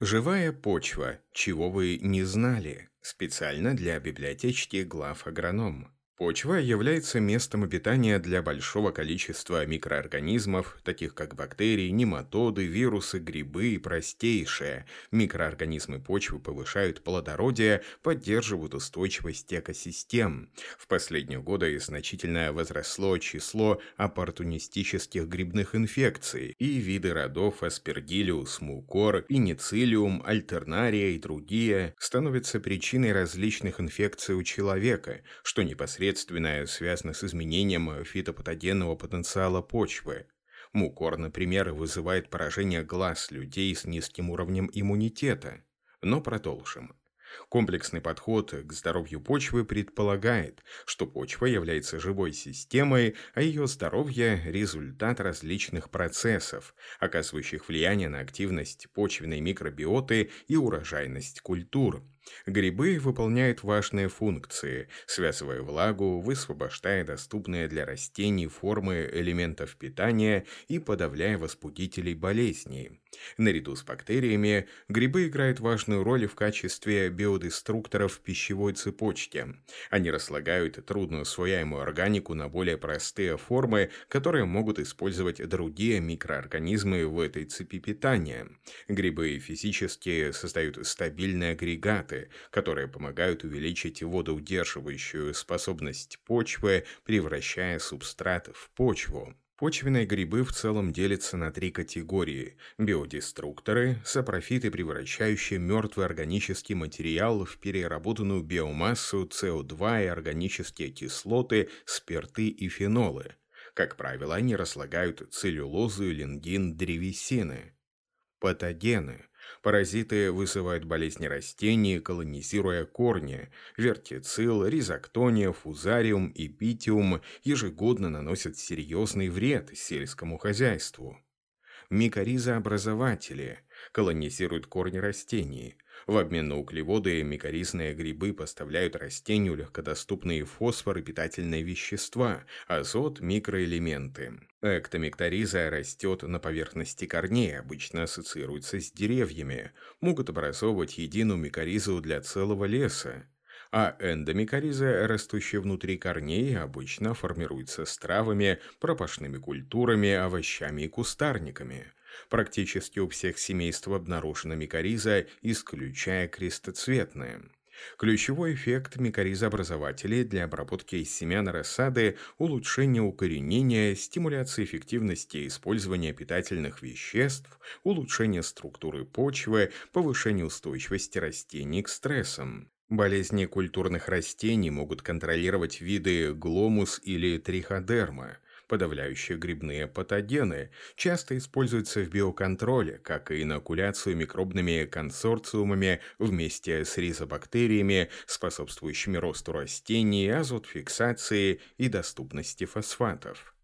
Живая почва, чего вы не знали, специально для библиотечки глав агроном. Почва является местом обитания для большого количества микроорганизмов, таких как бактерии, нематоды, вирусы, грибы и простейшие. Микроорганизмы почвы повышают плодородие, поддерживают устойчивость экосистем. В последние годы значительно возросло число оппортунистических грибных инфекций, и виды родов аспергиллиус, мукор, иницилиум, альтернария и другие становятся причиной различных инфекций у человека, что непосредственно непосредственно связано с изменением фитопатогенного потенциала почвы. Мукор, например, вызывает поражение глаз людей с низким уровнем иммунитета. Но продолжим. Комплексный подход к здоровью почвы предполагает, что почва является живой системой, а ее здоровье – результат различных процессов, оказывающих влияние на активность почвенной микробиоты и урожайность культур – Грибы выполняют важные функции, связывая влагу, высвобождая доступные для растений формы элементов питания и подавляя возбудителей болезней. Наряду с бактериями, грибы играют важную роль в качестве биодеструкторов в пищевой цепочке. Они разлагают трудно усвояемую органику на более простые формы, которые могут использовать другие микроорганизмы в этой цепи питания. Грибы физически создают стабильные агрегаты, препараты, которые помогают увеличить водоудерживающую способность почвы, превращая субстрат в почву. Почвенные грибы в целом делятся на три категории – биодеструкторы, сапрофиты, превращающие мертвый органический материал в переработанную биомассу, СО2 и органические кислоты, спирты и фенолы. Как правило, они разлагают целлюлозу, лингин, древесины. Патогены – Паразиты вызывают болезни растений, колонизируя корни. Вертицил, ризоктония, фузариум и питиум ежегодно наносят серьезный вред сельскому хозяйству. Микоризообразователи колонизируют корни растений. В обмен на углеводы микоризные грибы поставляют растению легкодоступные фосфор и питательные вещества, азот, микроэлементы. Эктомикториза растет на поверхности корней, обычно ассоциируется с деревьями, могут образовывать единую микоризу для целого леса а эндомикориза, растущая внутри корней, обычно формируется с травами, пропашными культурами, овощами и кустарниками. Практически у всех семейств обнаружена микориза, исключая крестоцветные. Ключевой эффект микоризообразователей для обработки семян рассады – улучшение укоренения, стимуляция эффективности использования питательных веществ, улучшение структуры почвы, повышение устойчивости растений к стрессам. Болезни культурных растений могут контролировать виды гломус или триходерма – подавляющие грибные патогены, часто используются в биоконтроле, как и инокуляцию микробными консорциумами вместе с ризобактериями, способствующими росту растений, азотфиксации и доступности фосфатов.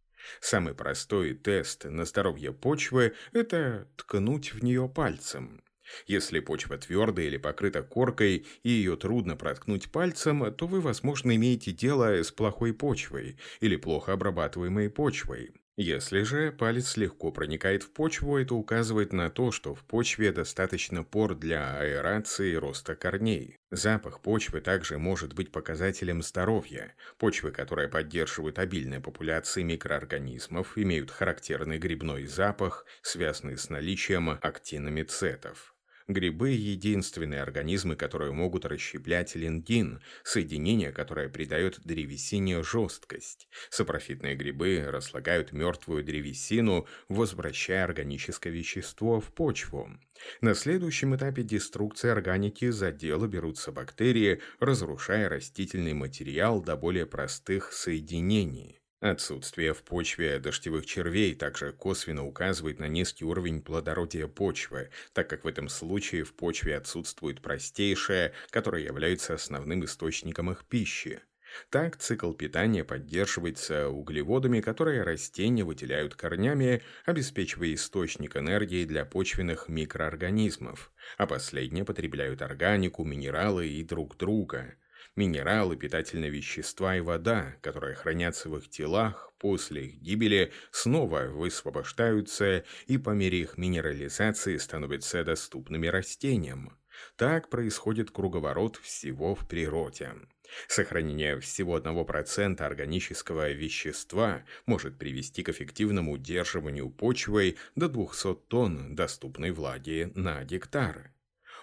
Самый простой тест на здоровье почвы – это ткнуть в нее пальцем. Если почва твердая или покрыта коркой и ее трудно проткнуть пальцем, то вы, возможно, имеете дело с плохой почвой или плохо обрабатываемой почвой. Если же палец легко проникает в почву, это указывает на то, что в почве достаточно пор для аэрации и роста корней. Запах почвы также может быть показателем здоровья. Почвы, которые поддерживают обильные популяции микроорганизмов, имеют характерный грибной запах, связанный с наличием актиномицетов. Грибы – единственные организмы, которые могут расщеплять лингин, соединение, которое придает древесине жесткость. Сапрофитные грибы разлагают мертвую древесину, возвращая органическое вещество в почву. На следующем этапе деструкции органики за дело берутся бактерии, разрушая растительный материал до более простых соединений. Отсутствие в почве дождевых червей также косвенно указывает на низкий уровень плодородия почвы, так как в этом случае в почве отсутствует простейшее, которое является основным источником их пищи. Так цикл питания поддерживается углеводами, которые растения выделяют корнями, обеспечивая источник энергии для почвенных микроорганизмов, а последние потребляют органику, минералы и друг друга – Минералы, питательные вещества и вода, которые хранятся в их телах, после их гибели снова высвобождаются и по мере их минерализации становятся доступными растениям. Так происходит круговорот всего в природе. Сохранение всего 1% органического вещества может привести к эффективному удерживанию почвы до 200 тонн доступной влаги на гектар.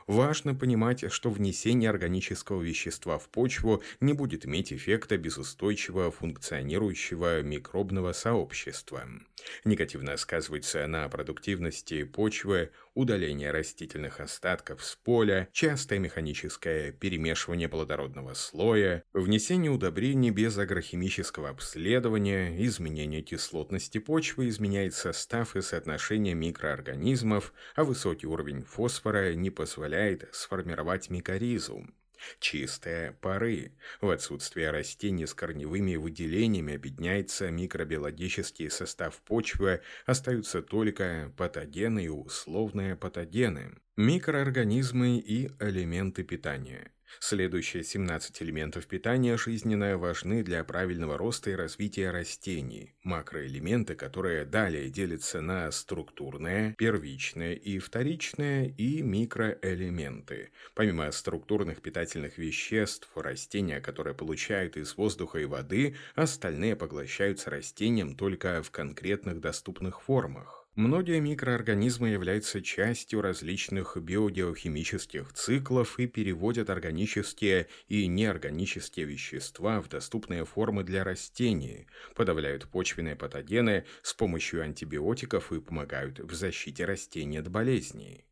Важно понимать, что внесение органического вещества в почву не будет иметь эффекта без устойчиво функционирующего микробного сообщества. Негативно сказывается на продуктивности почвы, удаление растительных остатков с поля, частое механическое перемешивание плодородного слоя, внесение удобрений без агрохимического обследования, изменение кислотности почвы изменяет состав и соотношение микроорганизмов, а высокий уровень фосфора не позволяет сформировать микоризу. Чистые пары. В отсутствие растений с корневыми выделениями объединяется микробиологический состав почвы, остаются только патогены и условные патогены, микроорганизмы и элементы питания. Следующие 17 элементов питания жизненно важны для правильного роста и развития растений. Макроэлементы, которые далее делятся на структурные, первичные и вторичные и микроэлементы. Помимо структурных питательных веществ, растения, которые получают из воздуха и воды, остальные поглощаются растением только в конкретных доступных формах. Многие микроорганизмы являются частью различных биогеохимических циклов и переводят органические и неорганические вещества в доступные формы для растений, подавляют почвенные патогены с помощью антибиотиков и помогают в защите растений от болезней.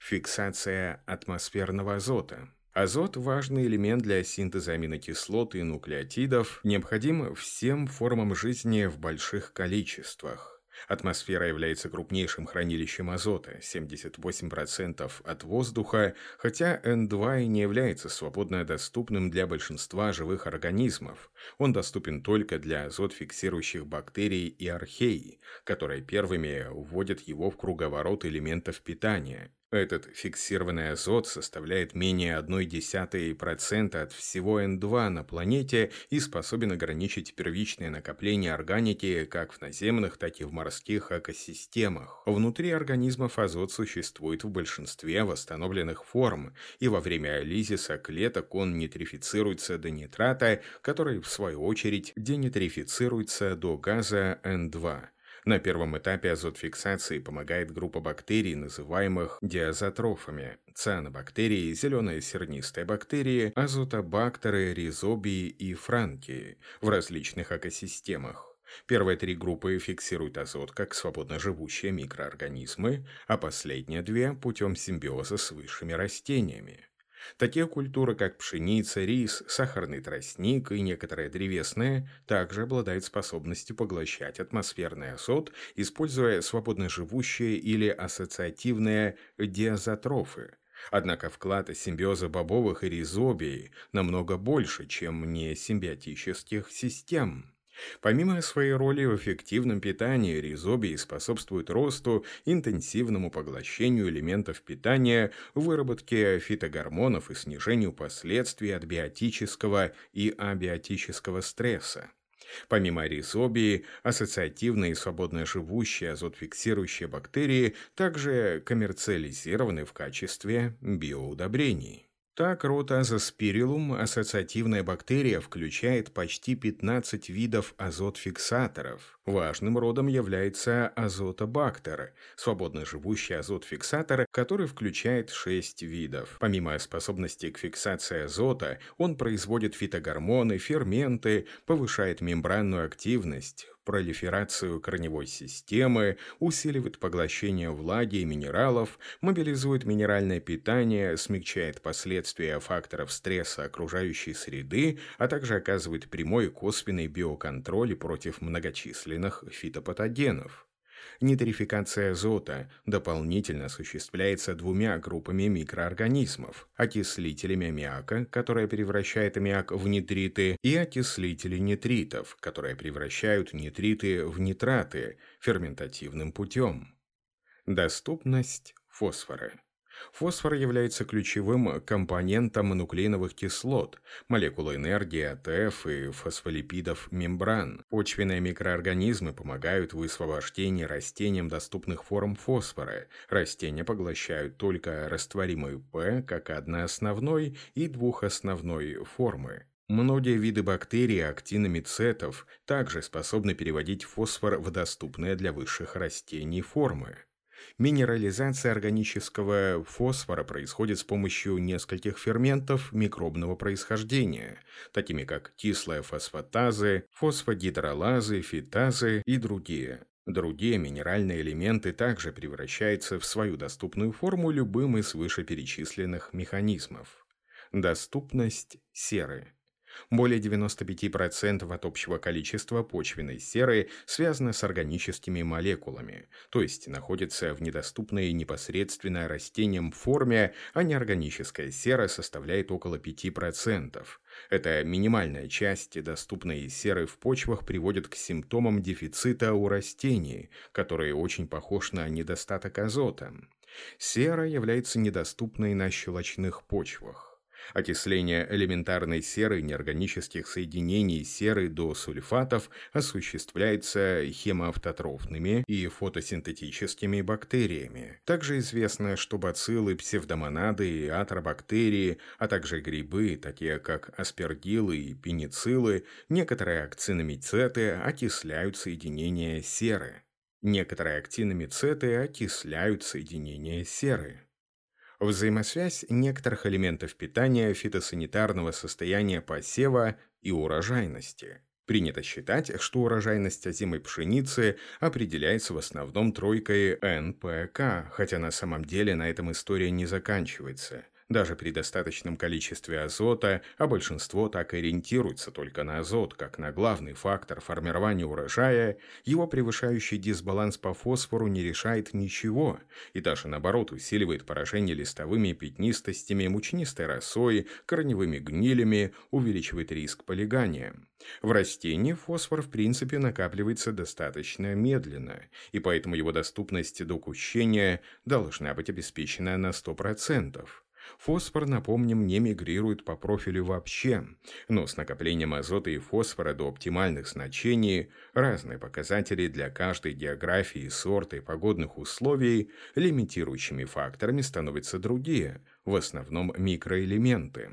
Фиксация атмосферного азота – Азот – важный элемент для синтеза аминокислот и нуклеотидов, необходим всем формам жизни в больших количествах. Атмосфера является крупнейшим хранилищем азота, 78% от воздуха, хотя N2 и не является свободно доступным для большинства живых организмов. Он доступен только для азот-фиксирующих бактерий и археи, которые первыми вводят его в круговорот элементов питания. Этот фиксированный азот составляет менее 0,1% от всего N2 на планете и способен ограничить первичное накопление органики как в наземных, так и в морских экосистемах. Внутри организмов азот существует в большинстве восстановленных форм, и во время лизиса клеток он нитрифицируется до нитрата, который, в свою очередь, денитрифицируется до газа N2. На первом этапе азотфиксации помогает группа бактерий, называемых диазотрофами. Цианобактерии, зеленые сернистые бактерии, азотобактеры, ризобии и франкии в различных экосистемах. Первые три группы фиксируют азот как свободно живущие микроорганизмы, а последние две – путем симбиоза с высшими растениями. Такие культуры, как пшеница, рис, сахарный тростник и некоторые древесные, также обладают способностью поглощать атмосферный азот, используя свободно живущие или ассоциативные диазотрофы. Однако вклад симбиоза бобовых и ризобий намного больше, чем несимбиотических систем. Помимо своей роли в эффективном питании, ризобий способствует росту, интенсивному поглощению элементов питания, выработке фитогормонов и снижению последствий от биотического и абиотического стресса. Помимо ризобии, ассоциативные и свободно живущие азотфиксирующие бактерии также коммерциализированы в качестве биоудобрений. Так, ротазоспириллум, ассоциативная бактерия, включает почти 15 видов азотфиксаторов. Важным родом является азотобактер, свободно живущий азотфиксатор, который включает 6 видов. Помимо способности к фиксации азота, он производит фитогормоны, ферменты, повышает мембранную активность, пролиферацию корневой системы, усиливает поглощение влаги и минералов, мобилизует минеральное питание, смягчает последствия факторов стресса окружающей среды, а также оказывает прямой косвенный биоконтроль против многочисленных фитопатогенов. Нитрификация азота дополнительно осуществляется двумя группами микроорганизмов – окислителями аммиака, которая превращает аммиак в нитриты, и окислители нитритов, которые превращают нитриты в нитраты ферментативным путем. Доступность фосфора. Фосфор является ключевым компонентом нуклеиновых кислот, молекулы энергии АТФ и фосфолипидов мембран. Почвенные микроорганизмы помогают в высвобождении растениям доступных форм фосфора. Растения поглощают только растворимый P как одноосновной и двухосновной формы. Многие виды бактерий актиномицетов также способны переводить фосфор в доступные для высших растений формы. Минерализация органического фосфора происходит с помощью нескольких ферментов микробного происхождения, такими как кислая фосфатазы, фосфогидролазы, фитазы и другие. Другие минеральные элементы также превращаются в свою доступную форму любым из вышеперечисленных механизмов. Доступность серы. Более 95% от общего количества почвенной серы связано с органическими молекулами, то есть находится в недоступной непосредственно растениям форме, а неорганическая сера составляет около 5%. Эта минимальная часть доступной серы в почвах приводит к симптомам дефицита у растений, который очень похож на недостаток азота. Сера является недоступной на щелочных почвах. Окисление элементарной серы неорганических соединений серы до сульфатов осуществляется хемоавтотрофными и фотосинтетическими бактериями. Также известно, что бациллы, псевдомонады и атробактерии, а также грибы, такие как аспергиллы и пенициллы, некоторые акциномицеты окисляют соединения серы. Некоторые актиномицеты окисляют соединения серы. Взаимосвязь некоторых элементов питания, фитосанитарного состояния посева и урожайности. Принято считать, что урожайность озимой пшеницы определяется в основном тройкой НПК, хотя на самом деле на этом история не заканчивается даже при достаточном количестве азота, а большинство так ориентируется только на азот, как на главный фактор формирования урожая, его превышающий дисбаланс по фосфору не решает ничего, и даже наоборот усиливает поражение листовыми пятнистостями, мучнистой росой, корневыми гнилями, увеличивает риск полигания. В растении фосфор в принципе накапливается достаточно медленно, и поэтому его доступность до кущения должна быть обеспечена на 100%. Фосфор, напомним, не мигрирует по профилю вообще, но с накоплением азота и фосфора до оптимальных значений разные показатели для каждой географии, сорта и погодных условий лимитирующими факторами становятся другие, в основном микроэлементы.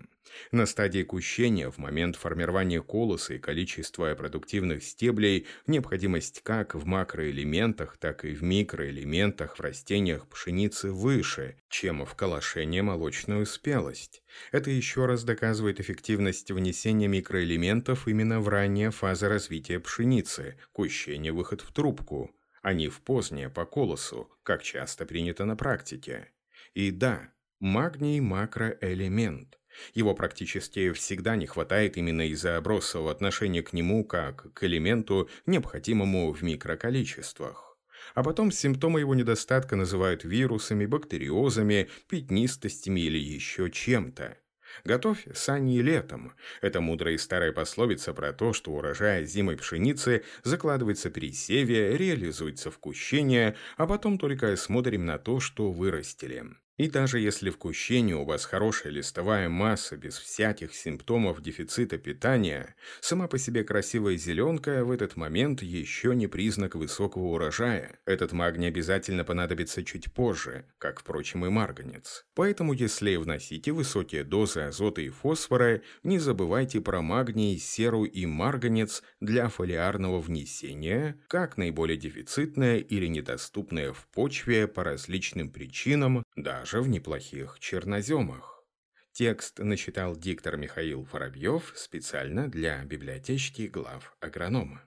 На стадии кущения, в момент формирования колоса и количества продуктивных стеблей, необходимость как в макроэлементах, так и в микроэлементах в растениях пшеницы выше, чем в колошении молочную спелость. Это еще раз доказывает эффективность внесения микроэлементов именно в ранние фазы развития пшеницы, кущение-выход в трубку, а не в позднее по колосу, как часто принято на практике. И да, магний – макроэлемент. Его практически всегда не хватает именно из-за бросового отношения к нему как к элементу, необходимому в микроколичествах. А потом симптомы его недостатка называют вирусами, бактериозами, пятнистостями или еще чем-то. Готовь сани летом. Это мудрая и старая пословица про то, что урожай зимой пшеницы закладывается при севе, реализуется в кущение, а потом только смотрим на то, что вырастили. И даже если в кущении у вас хорошая листовая масса без всяких симптомов дефицита питания, сама по себе красивая зеленка в этот момент еще не признак высокого урожая. Этот магний обязательно понадобится чуть позже, как, впрочем, и марганец. Поэтому, если вносите высокие дозы азота и фосфора, не забывайте про магний, серу и марганец для фолиарного внесения, как наиболее дефицитное или недоступное в почве по различным причинам, даже даже в неплохих черноземах. Текст начитал диктор Михаил Воробьев специально для библиотечки глав агронома.